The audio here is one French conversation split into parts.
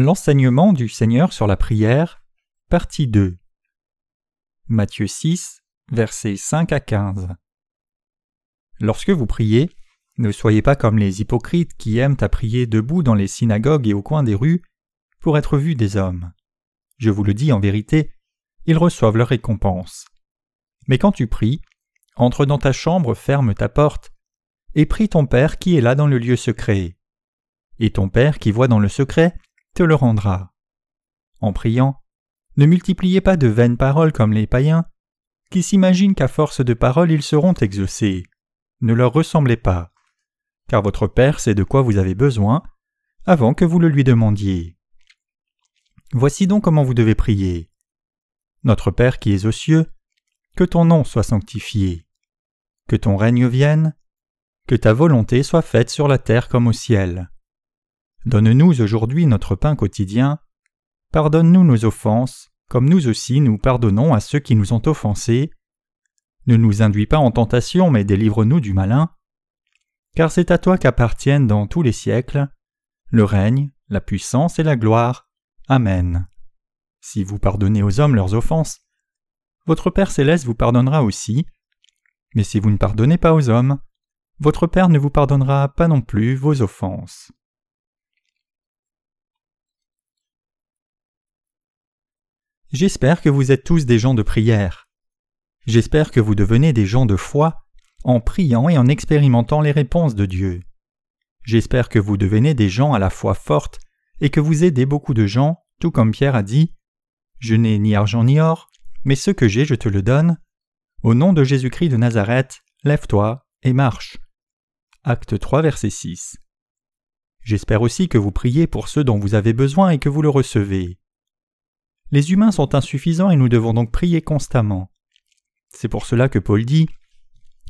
L'enseignement du Seigneur sur la prière, partie 2. Matthieu 6, versets 5 à 15. Lorsque vous priez, ne soyez pas comme les hypocrites qui aiment à prier debout dans les synagogues et au coin des rues pour être vus des hommes. Je vous le dis en vérité, ils reçoivent leur récompense. Mais quand tu pries, entre dans ta chambre, ferme ta porte, et prie ton Père qui est là dans le lieu secret. Et ton Père qui voit dans le secret te le rendra. En priant, ne multipliez pas de vaines paroles comme les païens, qui s'imaginent qu'à force de paroles ils seront exaucés. Ne leur ressemblez pas, car votre Père sait de quoi vous avez besoin, avant que vous le lui demandiez. Voici donc comment vous devez prier. Notre Père qui es aux cieux, que ton nom soit sanctifié, que ton règne vienne, que ta volonté soit faite sur la terre comme au ciel. Donne-nous aujourd'hui notre pain quotidien. Pardonne-nous nos offenses, comme nous aussi nous pardonnons à ceux qui nous ont offensés. Ne nous induis pas en tentation, mais délivre-nous du malin. Car c'est à toi qu'appartiennent dans tous les siècles le règne, la puissance et la gloire. Amen. Si vous pardonnez aux hommes leurs offenses, votre Père céleste vous pardonnera aussi. Mais si vous ne pardonnez pas aux hommes, votre Père ne vous pardonnera pas non plus vos offenses. J'espère que vous êtes tous des gens de prière. J'espère que vous devenez des gens de foi en priant et en expérimentant les réponses de Dieu. J'espère que vous devenez des gens à la foi forte et que vous aidez beaucoup de gens, tout comme Pierre a dit Je n'ai ni argent ni or, mais ce que j'ai je te le donne. Au nom de Jésus-Christ de Nazareth, lève-toi et marche. Acte 3, verset 6. J'espère aussi que vous priez pour ceux dont vous avez besoin et que vous le recevez. Les humains sont insuffisants et nous devons donc prier constamment. C'est pour cela que Paul dit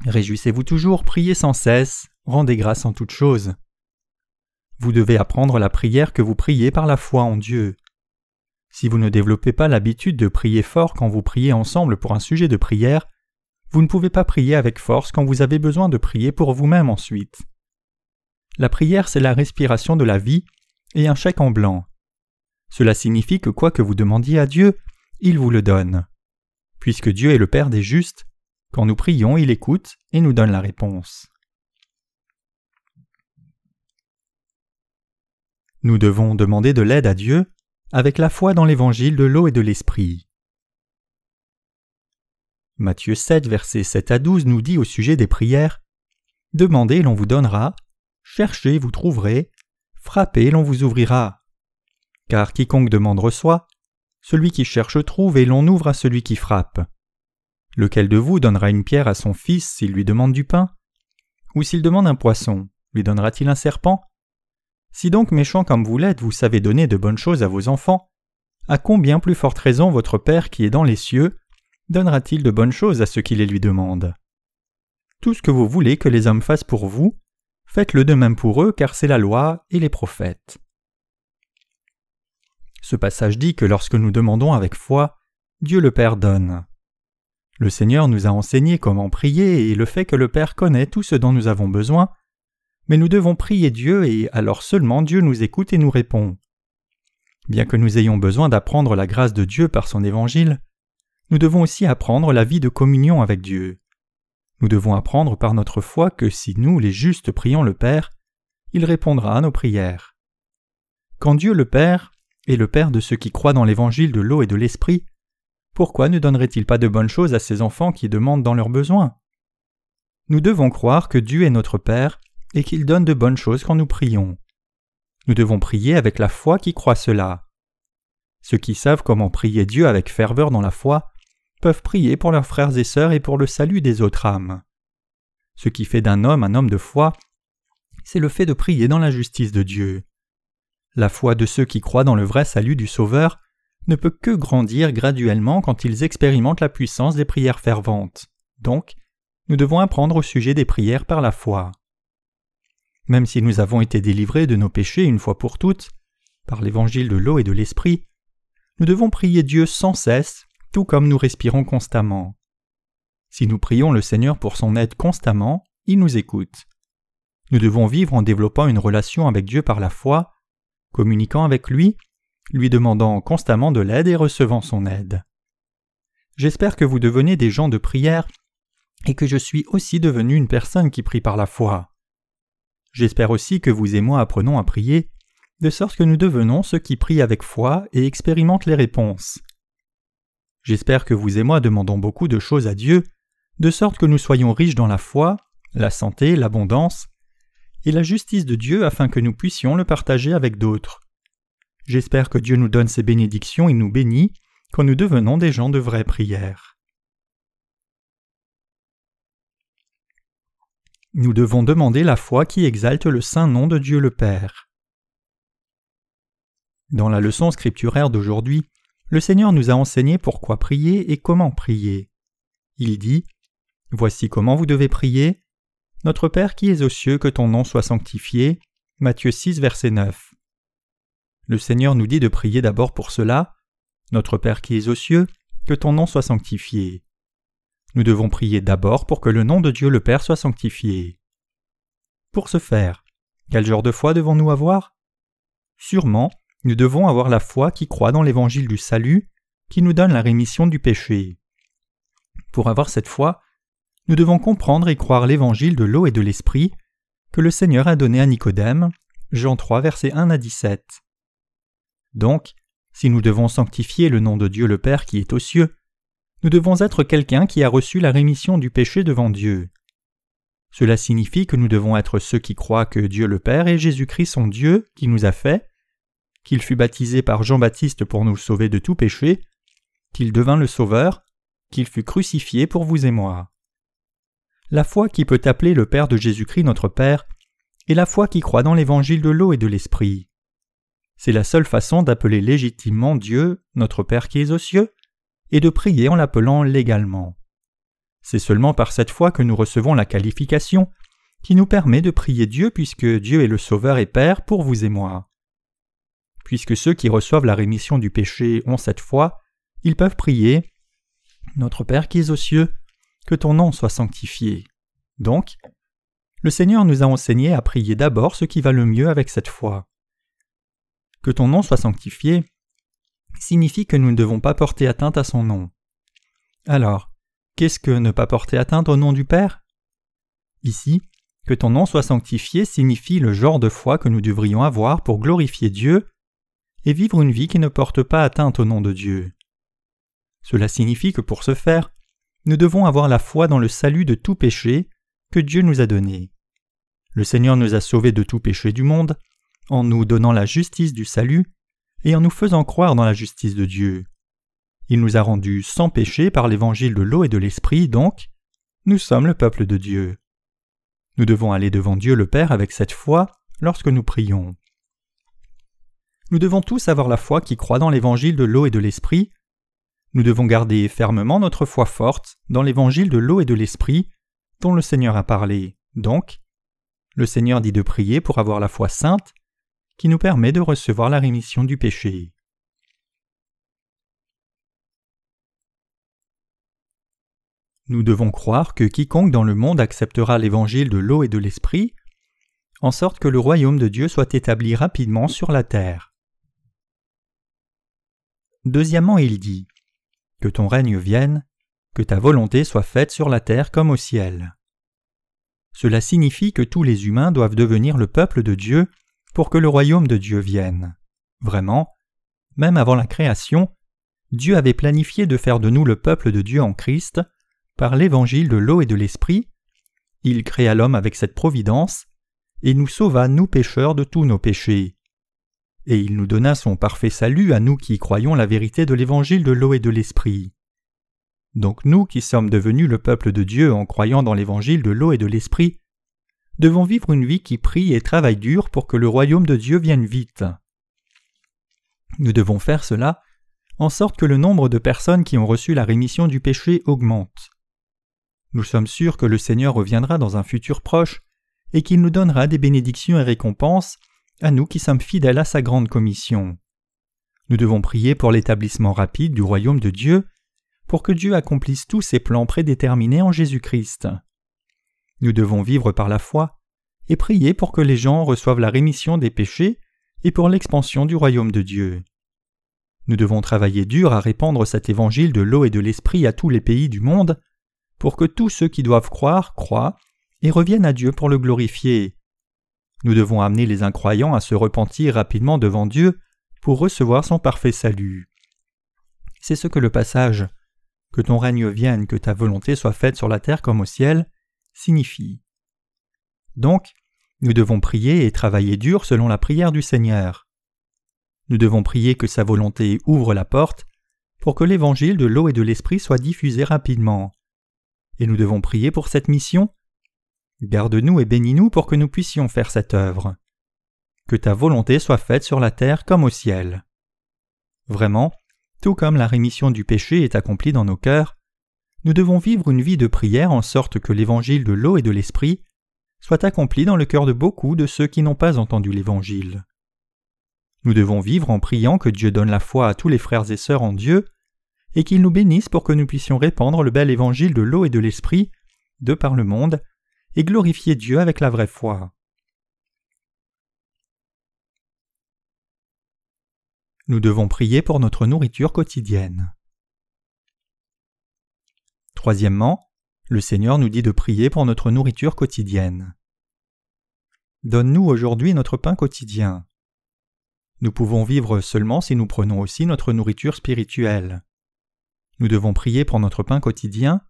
Réjouissez-vous toujours, priez sans cesse, rendez grâce en toutes choses. Vous devez apprendre la prière que vous priez par la foi en Dieu. Si vous ne développez pas l'habitude de prier fort quand vous priez ensemble pour un sujet de prière, vous ne pouvez pas prier avec force quand vous avez besoin de prier pour vous-même ensuite. La prière, c'est la respiration de la vie et un chèque en blanc. Cela signifie que quoi que vous demandiez à Dieu, il vous le donne. Puisque Dieu est le Père des justes, quand nous prions, il écoute et nous donne la réponse. Nous devons demander de l'aide à Dieu avec la foi dans l'évangile de l'eau et de l'esprit. Matthieu 7, versets 7 à 12 nous dit au sujet des prières Demandez, l'on vous donnera, cherchez, vous trouverez, frappez, l'on vous ouvrira. Car quiconque demande reçoit, celui qui cherche trouve, et l'on ouvre à celui qui frappe. Lequel de vous donnera une pierre à son fils s'il lui demande du pain? Ou s'il demande un poisson, lui donnera-t-il un serpent? Si donc méchant comme vous l'êtes, vous savez donner de bonnes choses à vos enfants, à combien plus forte raison votre Père qui est dans les cieux donnera-t-il de bonnes choses à ceux qui les lui demandent? Tout ce que vous voulez que les hommes fassent pour vous, faites-le de même pour eux, car c'est la loi et les prophètes. Ce passage dit que lorsque nous demandons avec foi, Dieu le Père donne. Le Seigneur nous a enseigné comment prier et le fait que le Père connaît tout ce dont nous avons besoin, mais nous devons prier Dieu et alors seulement Dieu nous écoute et nous répond. Bien que nous ayons besoin d'apprendre la grâce de Dieu par son évangile, nous devons aussi apprendre la vie de communion avec Dieu. Nous devons apprendre par notre foi que si nous, les justes, prions le Père, il répondra à nos prières. Quand Dieu le Père et le Père de ceux qui croient dans l'évangile de l'eau et de l'esprit, pourquoi ne donnerait-il pas de bonnes choses à ses enfants qui demandent dans leurs besoins? Nous devons croire que Dieu est notre Père et qu'il donne de bonnes choses quand nous prions. Nous devons prier avec la foi qui croit cela. Ceux qui savent comment prier Dieu avec ferveur dans la foi peuvent prier pour leurs frères et sœurs et pour le salut des autres âmes. Ce qui fait d'un homme un homme de foi, c'est le fait de prier dans la justice de Dieu. La foi de ceux qui croient dans le vrai salut du Sauveur ne peut que grandir graduellement quand ils expérimentent la puissance des prières ferventes. Donc, nous devons apprendre au sujet des prières par la foi. Même si nous avons été délivrés de nos péchés une fois pour toutes, par l'évangile de l'eau et de l'esprit, nous devons prier Dieu sans cesse, tout comme nous respirons constamment. Si nous prions le Seigneur pour son aide constamment, il nous écoute. Nous devons vivre en développant une relation avec Dieu par la foi, communiquant avec lui lui demandant constamment de l'aide et recevant son aide. J'espère que vous devenez des gens de prière et que je suis aussi devenu une personne qui prie par la foi. J'espère aussi que vous et moi apprenons à prier, de sorte que nous devenons ceux qui prient avec foi et expérimentent les réponses. J'espère que vous et moi demandons beaucoup de choses à Dieu, de sorte que nous soyons riches dans la foi, la santé, l'abondance, et la justice de Dieu afin que nous puissions le partager avec d'autres. J'espère que Dieu nous donne ses bénédictions et nous bénit quand nous devenons des gens de vraie prière. Nous devons demander la foi qui exalte le saint nom de Dieu le Père. Dans la leçon scripturaire d'aujourd'hui, le Seigneur nous a enseigné pourquoi prier et comment prier. Il dit Voici comment vous devez prier. Notre Père qui es aux cieux, que ton nom soit sanctifié. Matthieu 6, verset 9. Le Seigneur nous dit de prier d'abord pour cela. Notre Père qui es aux cieux, que ton nom soit sanctifié. Nous devons prier d'abord pour que le nom de Dieu le Père soit sanctifié. Pour ce faire, quel genre de foi devons-nous avoir? Sûrement, nous devons avoir la foi qui croit dans l'évangile du salut, qui nous donne la rémission du péché. Pour avoir cette foi, nous devons comprendre et croire l'évangile de l'eau et de l'esprit que le Seigneur a donné à Nicodème, Jean 3, versets 1 à 17. Donc, si nous devons sanctifier le nom de Dieu le Père qui est aux cieux, nous devons être quelqu'un qui a reçu la rémission du péché devant Dieu. Cela signifie que nous devons être ceux qui croient que Dieu le Père et Jésus-Christ sont Dieu qui nous a fait, qu'il fut baptisé par Jean-Baptiste pour nous sauver de tout péché, qu'il devint le Sauveur, qu'il fut crucifié pour vous et moi. La foi qui peut appeler le Père de Jésus-Christ notre Père est la foi qui croit dans l'évangile de l'eau et de l'esprit. C'est la seule façon d'appeler légitimement Dieu, notre Père qui est aux cieux, et de prier en l'appelant légalement. C'est seulement par cette foi que nous recevons la qualification qui nous permet de prier Dieu puisque Dieu est le Sauveur et Père pour vous et moi. Puisque ceux qui reçoivent la rémission du péché ont cette foi, ils peuvent prier Notre Père qui es aux cieux, que ton nom soit sanctifié. Donc, le Seigneur nous a enseigné à prier d'abord ce qui va le mieux avec cette foi. Que ton nom soit sanctifié signifie que nous ne devons pas porter atteinte à son nom. Alors, qu'est-ce que ne pas porter atteinte au nom du Père? Ici, que ton nom soit sanctifié signifie le genre de foi que nous devrions avoir pour glorifier Dieu et vivre une vie qui ne porte pas atteinte au nom de Dieu. Cela signifie que pour ce faire, nous devons avoir la foi dans le salut de tout péché que Dieu nous a donné. Le Seigneur nous a sauvés de tout péché du monde en nous donnant la justice du salut et en nous faisant croire dans la justice de Dieu. Il nous a rendus sans péché par l'évangile de l'eau et de l'esprit, donc nous sommes le peuple de Dieu. Nous devons aller devant Dieu le Père avec cette foi lorsque nous prions. Nous devons tous avoir la foi qui croit dans l'évangile de l'eau et de l'esprit. Nous devons garder fermement notre foi forte dans l'évangile de l'eau et de l'esprit dont le Seigneur a parlé. Donc, le Seigneur dit de prier pour avoir la foi sainte qui nous permet de recevoir la rémission du péché. Nous devons croire que quiconque dans le monde acceptera l'évangile de l'eau et de l'esprit, en sorte que le royaume de Dieu soit établi rapidement sur la terre. Deuxièmement, il dit Que ton règne vienne, que ta volonté soit faite sur la terre comme au ciel. Cela signifie que tous les humains doivent devenir le peuple de Dieu pour que le royaume de Dieu vienne. Vraiment, même avant la création, Dieu avait planifié de faire de nous le peuple de Dieu en Christ par l'évangile de l'eau et de l'esprit. Il créa l'homme avec cette providence et nous sauva, nous pécheurs, de tous nos péchés. Et il nous donna son parfait salut à nous qui croyons la vérité de l'évangile de l'eau et de l'esprit. Donc nous qui sommes devenus le peuple de Dieu en croyant dans l'évangile de l'eau et de l'esprit, devons vivre une vie qui prie et travaille dur pour que le royaume de Dieu vienne vite. Nous devons faire cela en sorte que le nombre de personnes qui ont reçu la rémission du péché augmente. Nous sommes sûrs que le Seigneur reviendra dans un futur proche et qu'il nous donnera des bénédictions et récompenses à nous qui sommes fidèles à sa grande commission. Nous devons prier pour l'établissement rapide du royaume de Dieu, pour que Dieu accomplisse tous ses plans prédéterminés en Jésus-Christ. Nous devons vivre par la foi et prier pour que les gens reçoivent la rémission des péchés et pour l'expansion du royaume de Dieu. Nous devons travailler dur à répandre cet évangile de l'eau et de l'esprit à tous les pays du monde, pour que tous ceux qui doivent croire croient et reviennent à Dieu pour le glorifier. Nous devons amener les incroyants à se repentir rapidement devant Dieu pour recevoir son parfait salut. C'est ce que le passage Que ton règne vienne, que ta volonté soit faite sur la terre comme au ciel signifie. Donc, nous devons prier et travailler dur selon la prière du Seigneur. Nous devons prier que sa volonté ouvre la porte pour que l'évangile de l'eau et de l'esprit soit diffusé rapidement. Et nous devons prier pour cette mission. Garde-nous et bénis-nous pour que nous puissions faire cette œuvre. Que ta volonté soit faite sur la terre comme au ciel. Vraiment, tout comme la rémission du péché est accomplie dans nos cœurs, nous devons vivre une vie de prière en sorte que l'évangile de l'eau et de l'esprit soit accompli dans le cœur de beaucoup de ceux qui n'ont pas entendu l'Évangile. Nous devons vivre en priant que Dieu donne la foi à tous les frères et sœurs en Dieu, et qu'il nous bénisse pour que nous puissions répandre le bel Évangile de l'eau et de l'Esprit, de par le monde, et glorifier Dieu avec la vraie foi. Nous devons prier pour notre nourriture quotidienne. Troisièmement, le Seigneur nous dit de prier pour notre nourriture quotidienne. Donne-nous aujourd'hui notre pain quotidien. Nous pouvons vivre seulement si nous prenons aussi notre nourriture spirituelle. Nous devons prier pour notre pain quotidien.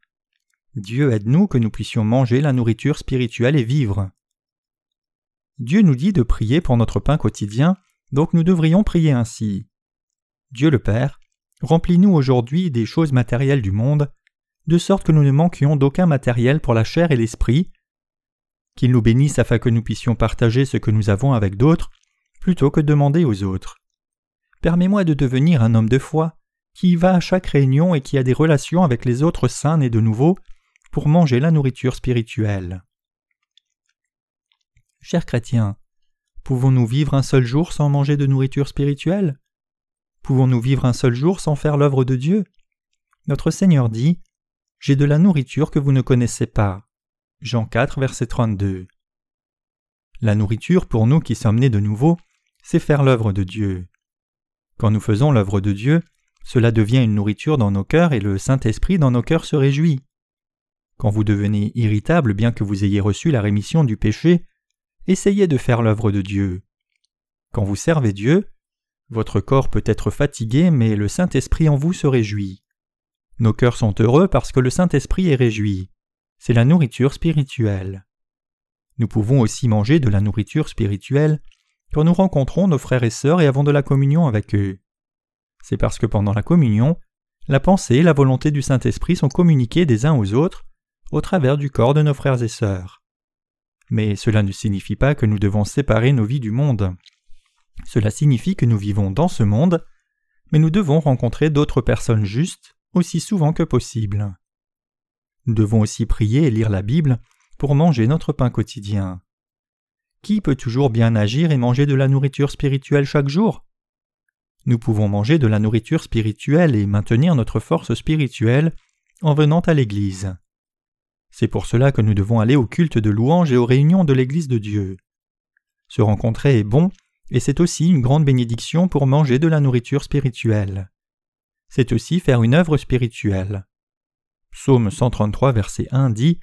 Dieu aide-nous que nous puissions manger la nourriture spirituelle et vivre. Dieu nous dit de prier pour notre pain quotidien, donc nous devrions prier ainsi. Dieu le Père, remplis-nous aujourd'hui des choses matérielles du monde, de sorte que nous ne manquions d'aucun matériel pour la chair et l'esprit, qu'il nous bénisse afin que nous puissions partager ce que nous avons avec d'autres, plutôt que demander aux autres. Permets-moi de devenir un homme de foi, qui va à chaque réunion et qui a des relations avec les autres saints et de nouveau, pour manger la nourriture spirituelle. Chers chrétiens, pouvons-nous vivre un seul jour sans manger de nourriture spirituelle? Pouvons-nous vivre un seul jour sans faire l'œuvre de Dieu? Notre Seigneur dit j'ai de la nourriture que vous ne connaissez pas. Jean 4, verset 32. La nourriture pour nous qui sommes nés de nouveau, c'est faire l'œuvre de Dieu. Quand nous faisons l'œuvre de Dieu, cela devient une nourriture dans nos cœurs et le Saint-Esprit dans nos cœurs se réjouit. Quand vous devenez irritable bien que vous ayez reçu la rémission du péché, essayez de faire l'œuvre de Dieu. Quand vous servez Dieu, votre corps peut être fatigué mais le Saint-Esprit en vous se réjouit. Nos cœurs sont heureux parce que le Saint-Esprit est réjoui. C'est la nourriture spirituelle. Nous pouvons aussi manger de la nourriture spirituelle quand nous rencontrons nos frères et sœurs et avons de la communion avec eux. C'est parce que pendant la communion, la pensée et la volonté du Saint-Esprit sont communiquées des uns aux autres au travers du corps de nos frères et sœurs. Mais cela ne signifie pas que nous devons séparer nos vies du monde. Cela signifie que nous vivons dans ce monde, mais nous devons rencontrer d'autres personnes justes aussi souvent que possible. Nous devons aussi prier et lire la Bible pour manger notre pain quotidien. Qui peut toujours bien agir et manger de la nourriture spirituelle chaque jour? Nous pouvons manger de la nourriture spirituelle et maintenir notre force spirituelle en venant à l'Église. C'est pour cela que nous devons aller au culte de louange et aux réunions de l'Église de Dieu. Se rencontrer est bon, et c'est aussi une grande bénédiction pour manger de la nourriture spirituelle c'est aussi faire une œuvre spirituelle. Psaume 133, verset 1 dit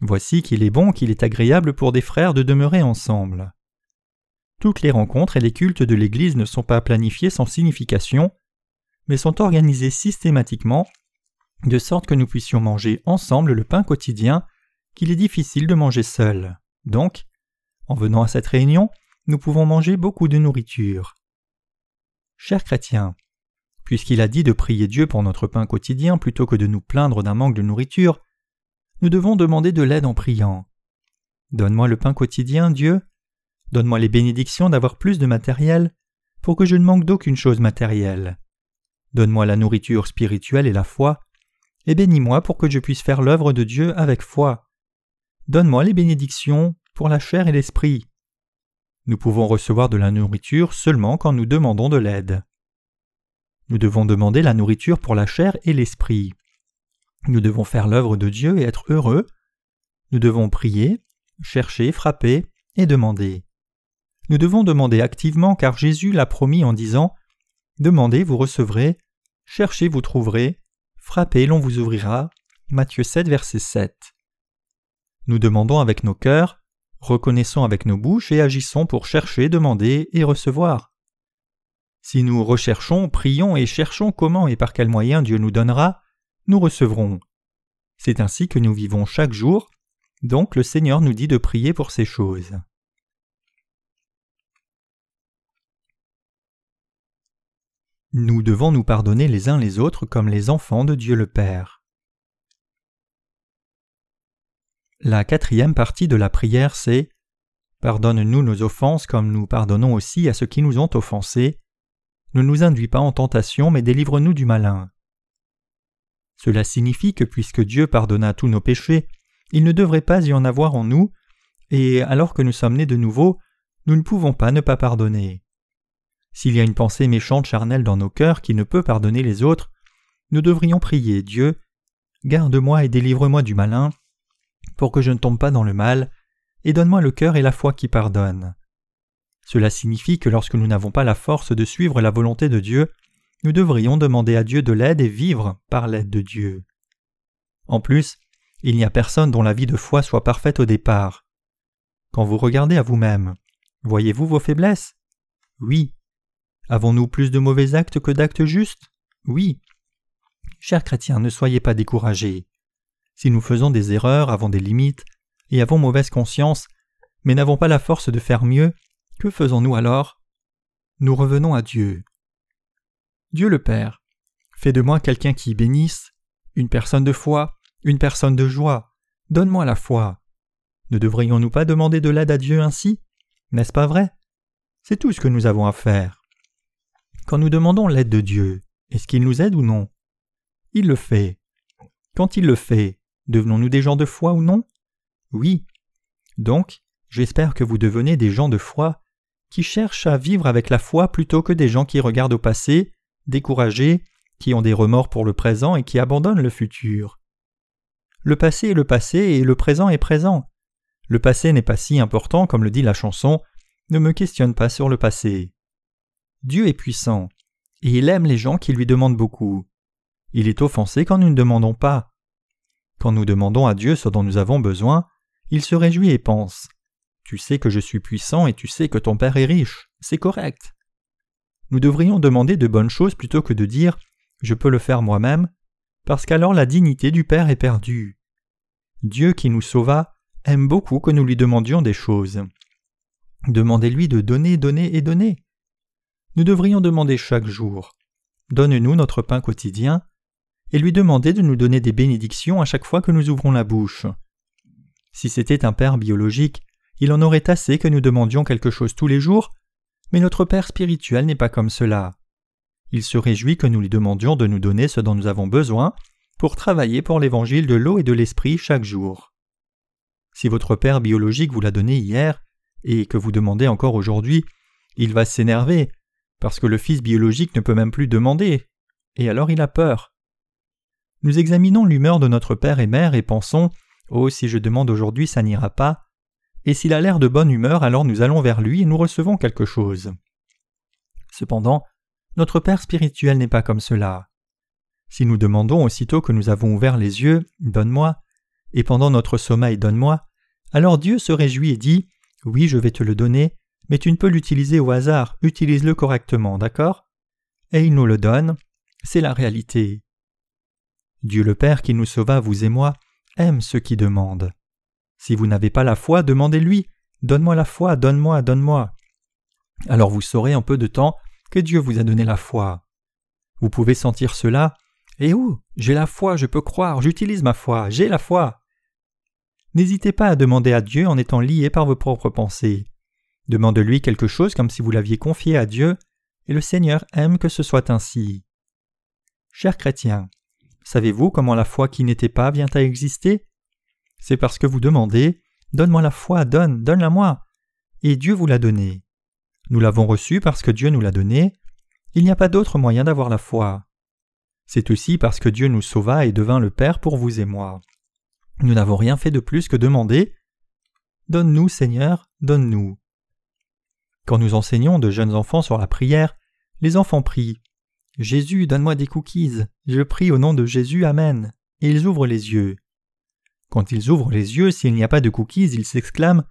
Voici qu'il est bon, qu'il est agréable pour des frères de demeurer ensemble. Toutes les rencontres et les cultes de l'Église ne sont pas planifiés sans signification, mais sont organisés systématiquement, de sorte que nous puissions manger ensemble le pain quotidien qu'il est difficile de manger seul. Donc, en venant à cette réunion, nous pouvons manger beaucoup de nourriture. Chers chrétiens, Puisqu'il a dit de prier Dieu pour notre pain quotidien plutôt que de nous plaindre d'un manque de nourriture, nous devons demander de l'aide en priant. Donne-moi le pain quotidien, Dieu. Donne-moi les bénédictions d'avoir plus de matériel, pour que je ne manque d'aucune chose matérielle. Donne-moi la nourriture spirituelle et la foi, et bénis-moi pour que je puisse faire l'œuvre de Dieu avec foi. Donne-moi les bénédictions pour la chair et l'esprit. Nous pouvons recevoir de la nourriture seulement quand nous demandons de l'aide. Nous devons demander la nourriture pour la chair et l'esprit. Nous devons faire l'œuvre de Dieu et être heureux. Nous devons prier, chercher, frapper et demander. Nous devons demander activement car Jésus l'a promis en disant Demandez, vous recevrez. Cherchez, vous trouverez. Frappez, l'on vous ouvrira. Matthieu 7, verset 7. Nous demandons avec nos cœurs, reconnaissons avec nos bouches et agissons pour chercher, demander et recevoir. Si nous recherchons, prions et cherchons comment et par quels moyens Dieu nous donnera, nous recevrons. C'est ainsi que nous vivons chaque jour, donc le Seigneur nous dit de prier pour ces choses. Nous devons nous pardonner les uns les autres comme les enfants de Dieu le Père. La quatrième partie de la prière, c'est Pardonne-nous nos offenses comme nous pardonnons aussi à ceux qui nous ont offensés. Ne nous induis pas en tentation, mais délivre-nous du malin. Cela signifie que puisque Dieu pardonna tous nos péchés, il ne devrait pas y en avoir en nous, et alors que nous sommes nés de nouveau, nous ne pouvons pas ne pas pardonner. S'il y a une pensée méchante charnelle dans nos cœurs qui ne peut pardonner les autres, nous devrions prier Dieu, garde-moi et délivre-moi du malin, pour que je ne tombe pas dans le mal, et donne-moi le cœur et la foi qui pardonnent. Cela signifie que lorsque nous n'avons pas la force de suivre la volonté de Dieu, nous devrions demander à Dieu de l'aide et vivre par l'aide de Dieu. En plus, il n'y a personne dont la vie de foi soit parfaite au départ. Quand vous regardez à vous-même, voyez-vous vos faiblesses? Oui. Avons-nous plus de mauvais actes que d'actes justes? Oui. Chers chrétiens, ne soyez pas découragés. Si nous faisons des erreurs, avons des limites, et avons mauvaise conscience, mais n'avons pas la force de faire mieux, que faisons-nous alors? Nous revenons à Dieu. Dieu le Père, fais de moi quelqu'un qui bénisse, une personne de foi, une personne de joie, donne-moi la foi. Ne devrions-nous pas demander de l'aide à Dieu ainsi? N'est-ce pas vrai? C'est tout ce que nous avons à faire. Quand nous demandons l'aide de Dieu, est-ce qu'il nous aide ou non? Il le fait. Quand il le fait, devenons-nous des gens de foi ou non? Oui. Donc, j'espère que vous devenez des gens de foi qui cherchent à vivre avec la foi plutôt que des gens qui regardent au passé découragés, qui ont des remords pour le présent et qui abandonnent le futur. Le passé est le passé et le présent est présent. Le passé n'est pas si important comme le dit la chanson, ne me questionne pas sur le passé. Dieu est puissant, et il aime les gens qui lui demandent beaucoup. Il est offensé quand nous ne demandons pas. Quand nous demandons à Dieu ce dont nous avons besoin, il se réjouit et pense Tu sais que je suis puissant et tu sais que ton Père est riche, c'est correct. Nous devrions demander de bonnes choses plutôt que de dire Je peux le faire moi-même, parce qu'alors la dignité du Père est perdue. Dieu qui nous sauva aime beaucoup que nous lui demandions des choses. Demandez-lui de donner, donner et donner. Nous devrions demander chaque jour Donne-nous notre pain quotidien, et lui demander de nous donner des bénédictions à chaque fois que nous ouvrons la bouche. Si c'était un Père biologique, il en aurait assez que nous demandions quelque chose tous les jours mais notre Père spirituel n'est pas comme cela. Il se réjouit que nous lui demandions de nous donner ce dont nous avons besoin pour travailler pour l'évangile de l'eau et de l'esprit chaque jour. Si votre Père biologique vous l'a donné hier, et que vous demandez encore aujourd'hui, il va s'énerver, parce que le Fils biologique ne peut même plus demander, et alors il a peur. Nous examinons l'humeur de notre Père et Mère et pensons Oh, si je demande aujourd'hui, ça n'ira pas et s'il a l'air de bonne humeur, alors nous allons vers lui et nous recevons quelque chose. Cependant, notre Père spirituel n'est pas comme cela. Si nous demandons aussitôt que nous avons ouvert les yeux, Donne-moi, et pendant notre sommeil, Donne-moi, alors Dieu se réjouit et dit Oui, je vais te le donner, mais tu ne peux l'utiliser au hasard, utilise-le correctement, d'accord? Et il nous le donne, c'est la réalité. Dieu le Père qui nous sauva, vous et moi, aime ceux qui demandent. Si vous n'avez pas la foi, demandez-lui Donne-moi la foi, donne-moi, donne-moi. Alors vous saurez en peu de temps que Dieu vous a donné la foi. Vous pouvez sentir cela. Et où? J'ai la foi, je peux croire, j'utilise ma foi, j'ai la foi. N'hésitez pas à demander à Dieu en étant lié par vos propres pensées. Demande-lui quelque chose comme si vous l'aviez confié à Dieu, et le Seigneur aime que ce soit ainsi. Chers chrétiens, savez-vous comment la foi qui n'était pas vient à exister? C'est parce que vous demandez Donne-moi la foi, donne, donne-la moi. Et Dieu vous l'a donnée. Nous l'avons reçue parce que Dieu nous l'a donnée. Il n'y a pas d'autre moyen d'avoir la foi. C'est aussi parce que Dieu nous sauva et devint le Père pour vous et moi. Nous n'avons rien fait de plus que demander Donne-nous, Seigneur, donne-nous. Quand nous enseignons de jeunes enfants sur la prière, les enfants prient Jésus, donne-moi des cookies. Je prie au nom de Jésus, Amen. Et ils ouvrent les yeux. Quand ils ouvrent les yeux, s'il n'y a pas de cookies, ils s'exclament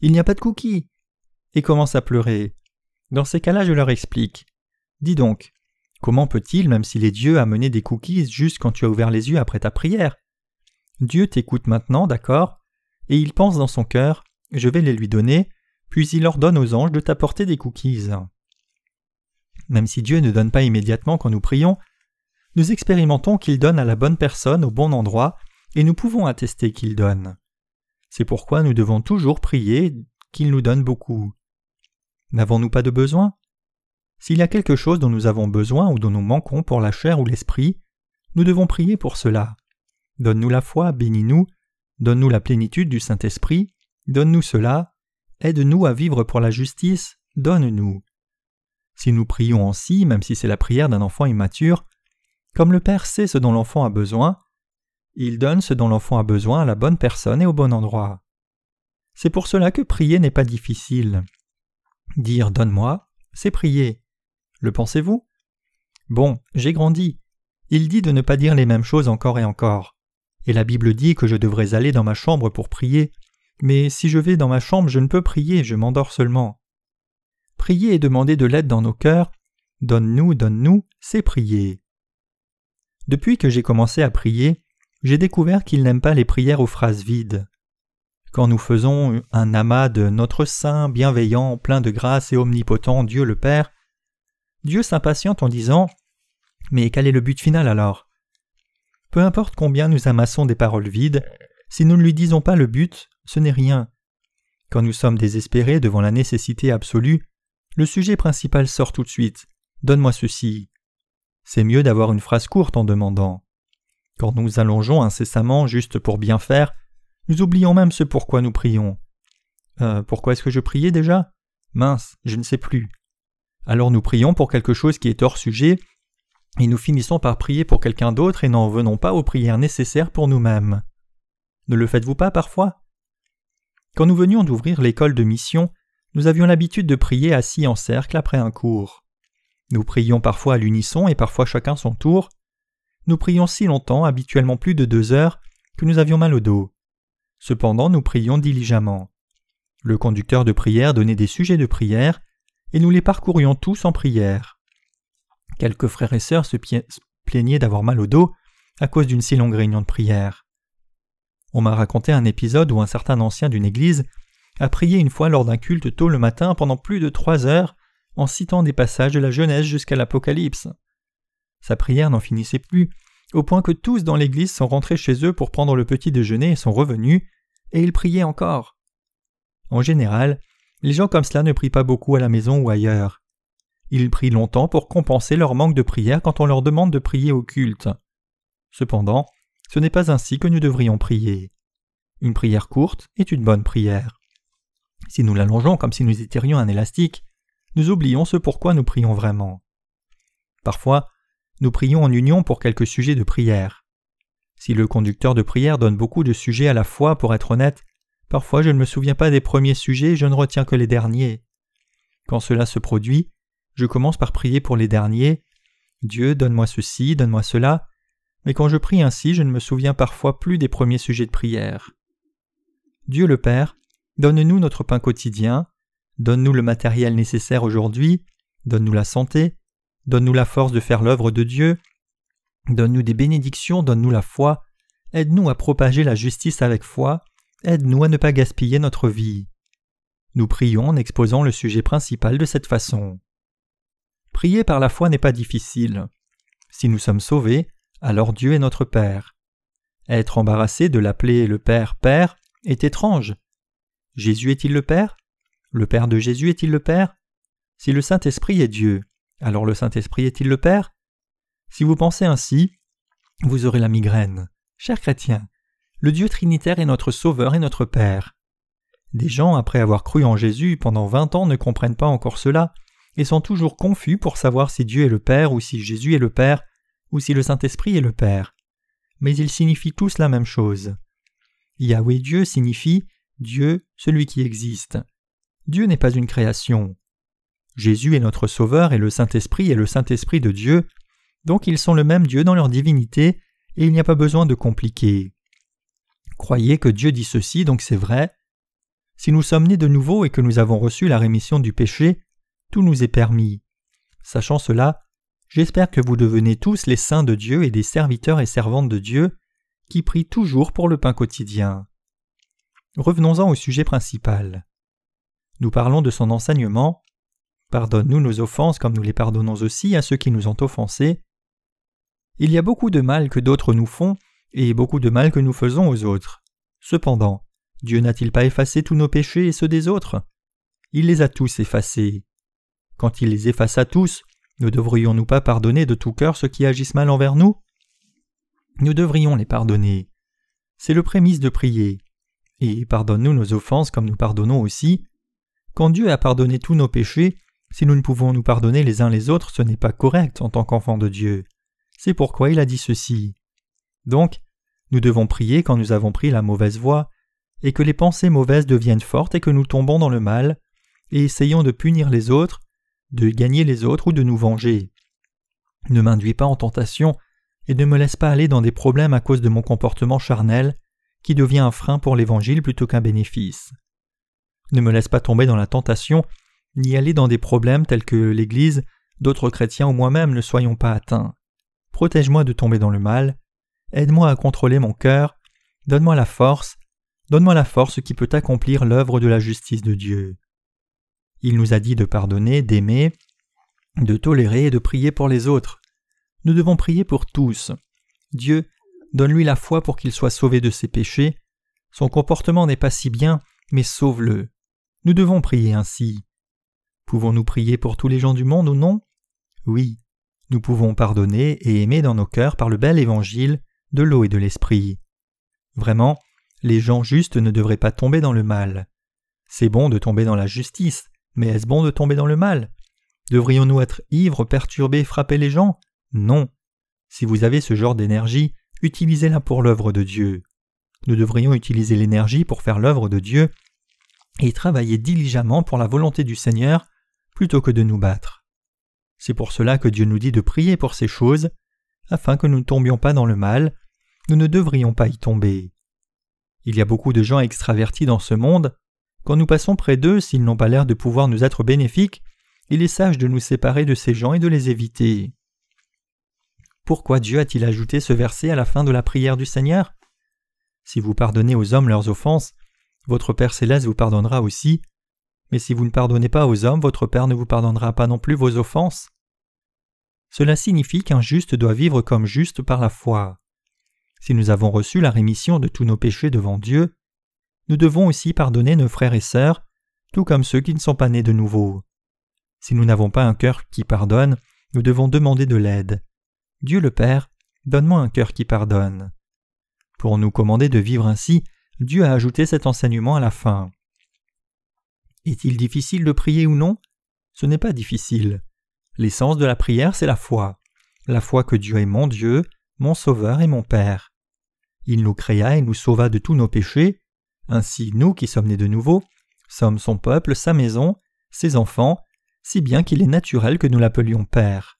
Il n'y a pas de cookies et commencent à pleurer. Dans ces cas-là, je leur explique. Dis donc, comment peut-il, même s'il est Dieu, amener des cookies juste quand tu as ouvert les yeux après ta prière? Dieu t'écoute maintenant, d'accord? Et il pense dans son cœur Je vais les lui donner, puis il ordonne aux anges de t'apporter des cookies. Même si Dieu ne donne pas immédiatement quand nous prions, nous expérimentons qu'il donne à la bonne personne au bon endroit, et nous pouvons attester qu'il donne. C'est pourquoi nous devons toujours prier qu'il nous donne beaucoup. N'avons-nous pas de besoin? S'il y a quelque chose dont nous avons besoin ou dont nous manquons pour la chair ou l'esprit, nous devons prier pour cela. Donne-nous la foi, bénis-nous, donne-nous la plénitude du Saint-Esprit, donne-nous cela, aide-nous à vivre pour la justice, donne-nous. Si nous prions ainsi, même si c'est la prière d'un enfant immature, comme le Père sait ce dont l'enfant a besoin, il donne ce dont l'enfant a besoin à la bonne personne et au bon endroit. C'est pour cela que prier n'est pas difficile. Dire Donne-moi, c'est prier. Le pensez-vous? Bon, j'ai grandi. Il dit de ne pas dire les mêmes choses encore et encore. Et la Bible dit que je devrais aller dans ma chambre pour prier, mais si je vais dans ma chambre je ne peux prier, je m'endors seulement. Prier et demander de l'aide dans nos cœurs, donne-nous, donne-nous, c'est prier. Depuis que j'ai commencé à prier, j'ai découvert qu'il n'aime pas les prières aux phrases vides. Quand nous faisons un amas de notre Saint, bienveillant, plein de grâce et omnipotent Dieu le Père, Dieu s'impatiente en disant Mais quel est le but final alors? Peu importe combien nous amassons des paroles vides, si nous ne lui disons pas le but, ce n'est rien. Quand nous sommes désespérés devant la nécessité absolue, le sujet principal sort tout de suite. Donne-moi ceci. C'est mieux d'avoir une phrase courte en demandant. Quand nous allongeons incessamment juste pour bien faire, nous oublions même ce pourquoi nous prions. Euh, pourquoi est-ce que je priais déjà? Mince, je ne sais plus. Alors nous prions pour quelque chose qui est hors sujet, et nous finissons par prier pour quelqu'un d'autre et n'en venons pas aux prières nécessaires pour nous-mêmes. Ne le faites-vous pas parfois? Quand nous venions d'ouvrir l'école de mission, nous avions l'habitude de prier assis en cercle après un cours. Nous prions parfois à l'unisson et parfois chacun son tour. Nous prions si longtemps, habituellement plus de deux heures, que nous avions mal au dos. Cependant nous prions diligemment. Le conducteur de prière donnait des sujets de prière, et nous les parcourions tous en prière. Quelques frères et sœurs se plaignaient d'avoir mal au dos à cause d'une si longue réunion de prière. On m'a raconté un épisode où un certain ancien d'une église a prié une fois lors d'un culte tôt le matin pendant plus de trois heures en citant des passages de la Genèse jusqu'à l'Apocalypse. Sa prière n'en finissait plus, au point que tous dans l'église sont rentrés chez eux pour prendre le petit déjeuner et sont revenus, et ils priaient encore. En général, les gens comme cela ne prient pas beaucoup à la maison ou ailleurs. Ils prient longtemps pour compenser leur manque de prière quand on leur demande de prier au culte. Cependant, ce n'est pas ainsi que nous devrions prier. Une prière courte est une bonne prière. Si nous l'allongeons comme si nous étirions un élastique, nous oublions ce pourquoi nous prions vraiment. Parfois, nous prions en union pour quelques sujets de prière. Si le conducteur de prière donne beaucoup de sujets à la fois, pour être honnête, parfois je ne me souviens pas des premiers sujets et je ne retiens que les derniers. Quand cela se produit, je commence par prier pour les derniers. Dieu, donne-moi ceci, donne-moi cela. Mais quand je prie ainsi, je ne me souviens parfois plus des premiers sujets de prière. Dieu le Père, donne-nous notre pain quotidien, donne-nous le matériel nécessaire aujourd'hui, donne-nous la santé, Donne-nous la force de faire l'œuvre de Dieu. Donne-nous des bénédictions, donne-nous la foi. Aide-nous à propager la justice avec foi. Aide-nous à ne pas gaspiller notre vie. Nous prions en exposant le sujet principal de cette façon. Prier par la foi n'est pas difficile. Si nous sommes sauvés, alors Dieu est notre Père. Être embarrassé de l'appeler le Père Père est étrange. Jésus est-il le Père? Le Père de Jésus est-il le Père? Si le Saint-Esprit est Dieu, alors le Saint-Esprit est-il le Père? Si vous pensez ainsi, vous aurez la migraine. Chers chrétiens, le Dieu Trinitaire est notre Sauveur et notre Père. Des gens, après avoir cru en Jésus pendant vingt ans, ne comprennent pas encore cela, et sont toujours confus pour savoir si Dieu est le Père ou si Jésus est le Père, ou si le Saint-Esprit est le Père. Mais ils signifient tous la même chose. Yahweh Dieu signifie Dieu, celui qui existe. Dieu n'est pas une création. Jésus est notre Sauveur et le Saint-Esprit est le Saint-Esprit de Dieu, Donc ils sont le même Dieu dans leur divinité, et il n'y a pas besoin de compliquer. Croyez que Dieu dit ceci, donc c'est vrai. Si nous sommes nés de nouveau et que nous avons reçu la rémission du péché, tout nous est permis. Sachant cela, j'espère que vous devenez tous les saints de Dieu et des serviteurs et servantes de Dieu qui prient toujours pour le pain quotidien. Revenons-en au sujet principal. Nous parlons de son enseignement. Pardonne-nous nos offenses comme nous les pardonnons aussi à ceux qui nous ont offensés. Il y a beaucoup de mal que d'autres nous font et beaucoup de mal que nous faisons aux autres. Cependant, Dieu n'a-t-il pas effacé tous nos péchés et ceux des autres? Il les a tous effacés. Quand il les effaça tous, ne devrions-nous pas pardonner de tout cœur ceux qui agissent mal envers nous? Nous devrions les pardonner. C'est le prémisse de prier. Et pardonne-nous nos offenses comme nous pardonnons aussi. Quand Dieu a pardonné tous nos péchés, si nous ne pouvons nous pardonner les uns les autres, ce n'est pas correct en tant qu'enfants de Dieu. C'est pourquoi il a dit ceci. Donc, nous devons prier quand nous avons pris la mauvaise voie, et que les pensées mauvaises deviennent fortes et que nous tombons dans le mal, et essayons de punir les autres, de gagner les autres ou de nous venger. Ne m'induis pas en tentation, et ne me laisse pas aller dans des problèmes à cause de mon comportement charnel, qui devient un frein pour l'Évangile plutôt qu'un bénéfice. Ne me laisse pas tomber dans la tentation, ni aller dans des problèmes tels que l'Église, d'autres chrétiens ou moi-même ne soyons pas atteints. Protège-moi de tomber dans le mal, aide-moi à contrôler mon cœur, donne-moi la force, donne-moi la force qui peut accomplir l'œuvre de la justice de Dieu. Il nous a dit de pardonner, d'aimer, de tolérer et de prier pour les autres. Nous devons prier pour tous. Dieu, donne-lui la foi pour qu'il soit sauvé de ses péchés. Son comportement n'est pas si bien, mais sauve-le. Nous devons prier ainsi. Pouvons-nous prier pour tous les gens du monde ou non? Oui. Nous pouvons pardonner et aimer dans nos cœurs par le bel évangile de l'eau et de l'esprit. Vraiment, les gens justes ne devraient pas tomber dans le mal. C'est bon de tomber dans la justice, mais est-ce bon de tomber dans le mal? Devrions-nous être ivres, perturbés, frapper les gens? Non. Si vous avez ce genre d'énergie, utilisez-la pour l'œuvre de Dieu. Nous devrions utiliser l'énergie pour faire l'œuvre de Dieu et travailler diligemment pour la volonté du Seigneur plutôt que de nous battre. C'est pour cela que Dieu nous dit de prier pour ces choses, afin que nous ne tombions pas dans le mal, nous ne devrions pas y tomber. Il y a beaucoup de gens extravertis dans ce monde. Quand nous passons près d'eux, s'ils n'ont pas l'air de pouvoir nous être bénéfiques, il est sage de nous séparer de ces gens et de les éviter. Pourquoi Dieu a-t-il ajouté ce verset à la fin de la prière du Seigneur? Si vous pardonnez aux hommes leurs offenses, votre Père céleste vous pardonnera aussi, mais si vous ne pardonnez pas aux hommes, votre Père ne vous pardonnera pas non plus vos offenses. Cela signifie qu'un juste doit vivre comme juste par la foi. Si nous avons reçu la rémission de tous nos péchés devant Dieu, nous devons aussi pardonner nos frères et sœurs, tout comme ceux qui ne sont pas nés de nouveau. Si nous n'avons pas un cœur qui pardonne, nous devons demander de l'aide. Dieu le Père, donne-moi un cœur qui pardonne. Pour nous commander de vivre ainsi, Dieu a ajouté cet enseignement à la fin. Est-il difficile de prier ou non? Ce n'est pas difficile. L'essence de la prière, c'est la foi. La foi que Dieu est mon Dieu, mon Sauveur et mon Père. Il nous créa et nous sauva de tous nos péchés. Ainsi, nous qui sommes nés de nouveau, sommes son peuple, sa maison, ses enfants, si bien qu'il est naturel que nous l'appelions Père.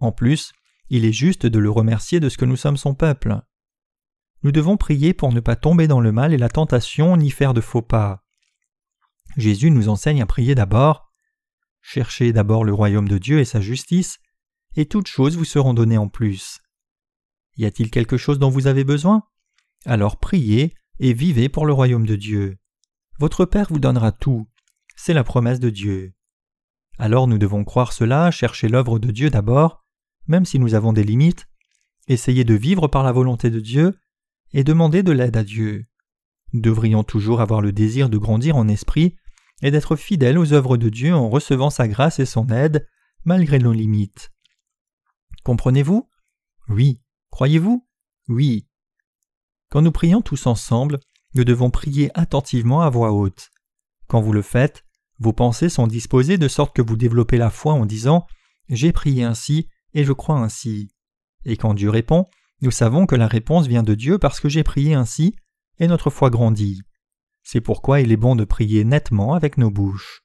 En plus, il est juste de le remercier de ce que nous sommes son peuple. Nous devons prier pour ne pas tomber dans le mal et la tentation ni faire de faux pas. Jésus nous enseigne à prier d'abord. Cherchez d'abord le royaume de Dieu et sa justice, et toutes choses vous seront données en plus. Y a-t-il quelque chose dont vous avez besoin? Alors priez et vivez pour le royaume de Dieu. Votre Père vous donnera tout. C'est la promesse de Dieu. Alors nous devons croire cela, chercher l'œuvre de Dieu d'abord, même si nous avons des limites, essayer de vivre par la volonté de Dieu, et demander de l'aide à Dieu. Nous devrions toujours avoir le désir de grandir en esprit et d'être fidèles aux œuvres de Dieu en recevant sa grâce et son aide, malgré nos limites. Comprenez-vous? Oui. Croyez-vous? Oui. Quand nous prions tous ensemble, nous devons prier attentivement à voix haute. Quand vous le faites, vos pensées sont disposées de sorte que vous développez la foi en disant J'ai prié ainsi et je crois ainsi. Et quand Dieu répond, nous savons que la réponse vient de Dieu parce que j'ai prié ainsi et notre foi grandit. C'est pourquoi il est bon de prier nettement avec nos bouches.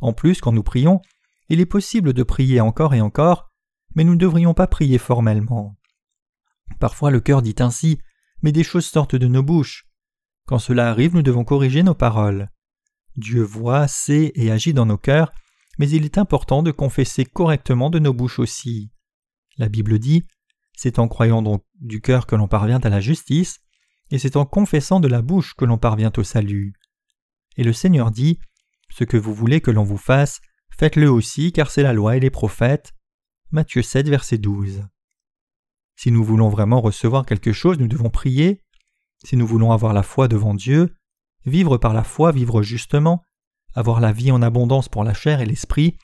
En plus, quand nous prions, il est possible de prier encore et encore, mais nous ne devrions pas prier formellement. Parfois le cœur dit ainsi, mais des choses sortent de nos bouches. Quand cela arrive, nous devons corriger nos paroles. Dieu voit, sait et agit dans nos cœurs, mais il est important de confesser correctement de nos bouches aussi. La Bible dit C'est en croyant donc du cœur que l'on parvient à la justice, et c'est en confessant de la bouche que l'on parvient au salut. Et le Seigneur dit Ce que vous voulez que l'on vous fasse, faites-le aussi, car c'est la loi et les prophètes. Matthieu 7, verset 12. Si nous voulons vraiment recevoir quelque chose, nous devons prier. Si nous voulons avoir la foi devant Dieu, vivre par la foi, vivre justement, avoir la vie en abondance pour la chair et l'esprit,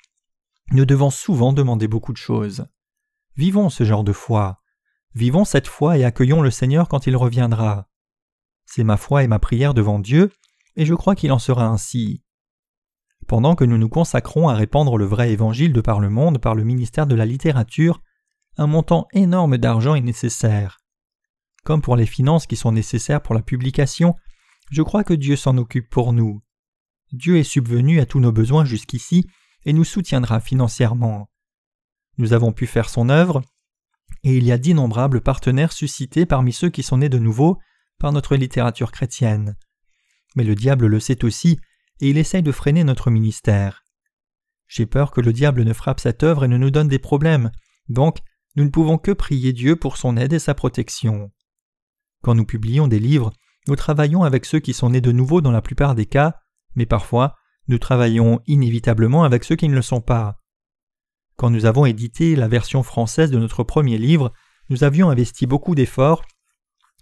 nous devons souvent demander beaucoup de choses. Vivons ce genre de foi. Vivons cette foi et accueillons le Seigneur quand il reviendra. C'est ma foi et ma prière devant Dieu, et je crois qu'il en sera ainsi. Pendant que nous nous consacrons à répandre le vrai évangile de par le monde par le ministère de la littérature, un montant énorme d'argent est nécessaire. Comme pour les finances qui sont nécessaires pour la publication, je crois que Dieu s'en occupe pour nous. Dieu est subvenu à tous nos besoins jusqu'ici et nous soutiendra financièrement. Nous avons pu faire son œuvre, et il y a d'innombrables partenaires suscités parmi ceux qui sont nés de nouveau par notre littérature chrétienne. Mais le diable le sait aussi, et il essaye de freiner notre ministère. J'ai peur que le diable ne frappe cette œuvre et ne nous donne des problèmes, donc nous ne pouvons que prier Dieu pour son aide et sa protection. Quand nous publions des livres, nous travaillons avec ceux qui sont nés de nouveau dans la plupart des cas, mais parfois nous travaillons inévitablement avec ceux qui ne le sont pas. Quand nous avons édité la version française de notre premier livre, nous avions investi beaucoup d'efforts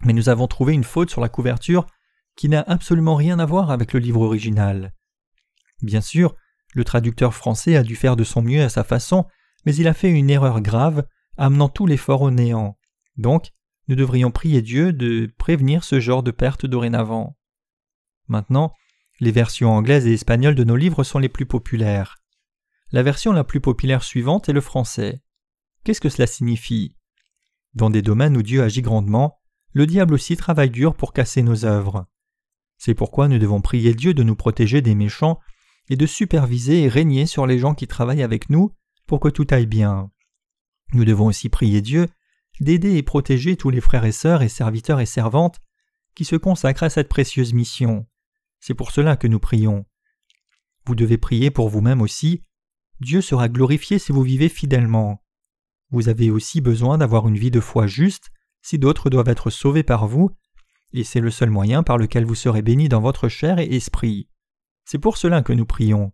mais nous avons trouvé une faute sur la couverture qui n'a absolument rien à voir avec le livre original. Bien sûr, le traducteur français a dû faire de son mieux à sa façon, mais il a fait une erreur grave, amenant tout l'effort au néant. Donc, nous devrions prier Dieu de prévenir ce genre de perte dorénavant. Maintenant, les versions anglaises et espagnoles de nos livres sont les plus populaires. La version la plus populaire suivante est le français. Qu'est-ce que cela signifie? Dans des domaines où Dieu agit grandement, le diable aussi travaille dur pour casser nos œuvres. C'est pourquoi nous devons prier Dieu de nous protéger des méchants et de superviser et régner sur les gens qui travaillent avec nous pour que tout aille bien. Nous devons aussi prier Dieu d'aider et protéger tous les frères et sœurs et serviteurs et servantes qui se consacrent à cette précieuse mission. C'est pour cela que nous prions. Vous devez prier pour vous-même aussi. Dieu sera glorifié si vous vivez fidèlement. Vous avez aussi besoin d'avoir une vie de foi juste si d'autres doivent être sauvés par vous, et c'est le seul moyen par lequel vous serez bénis dans votre chair et esprit. C'est pour cela que nous prions.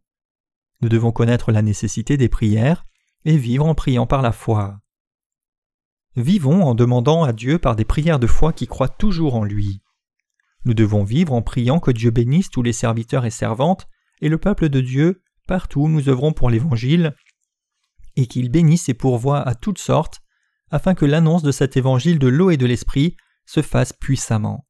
Nous devons connaître la nécessité des prières et vivre en priant par la foi. Vivons en demandant à Dieu par des prières de foi qui croient toujours en lui. Nous devons vivre en priant que Dieu bénisse tous les serviteurs et servantes et le peuple de Dieu partout où nous œuvrons pour l'Évangile, et qu'il bénisse et pourvoie à toutes sortes afin que l'annonce de cet évangile de l'eau et de l'esprit se fasse puissamment.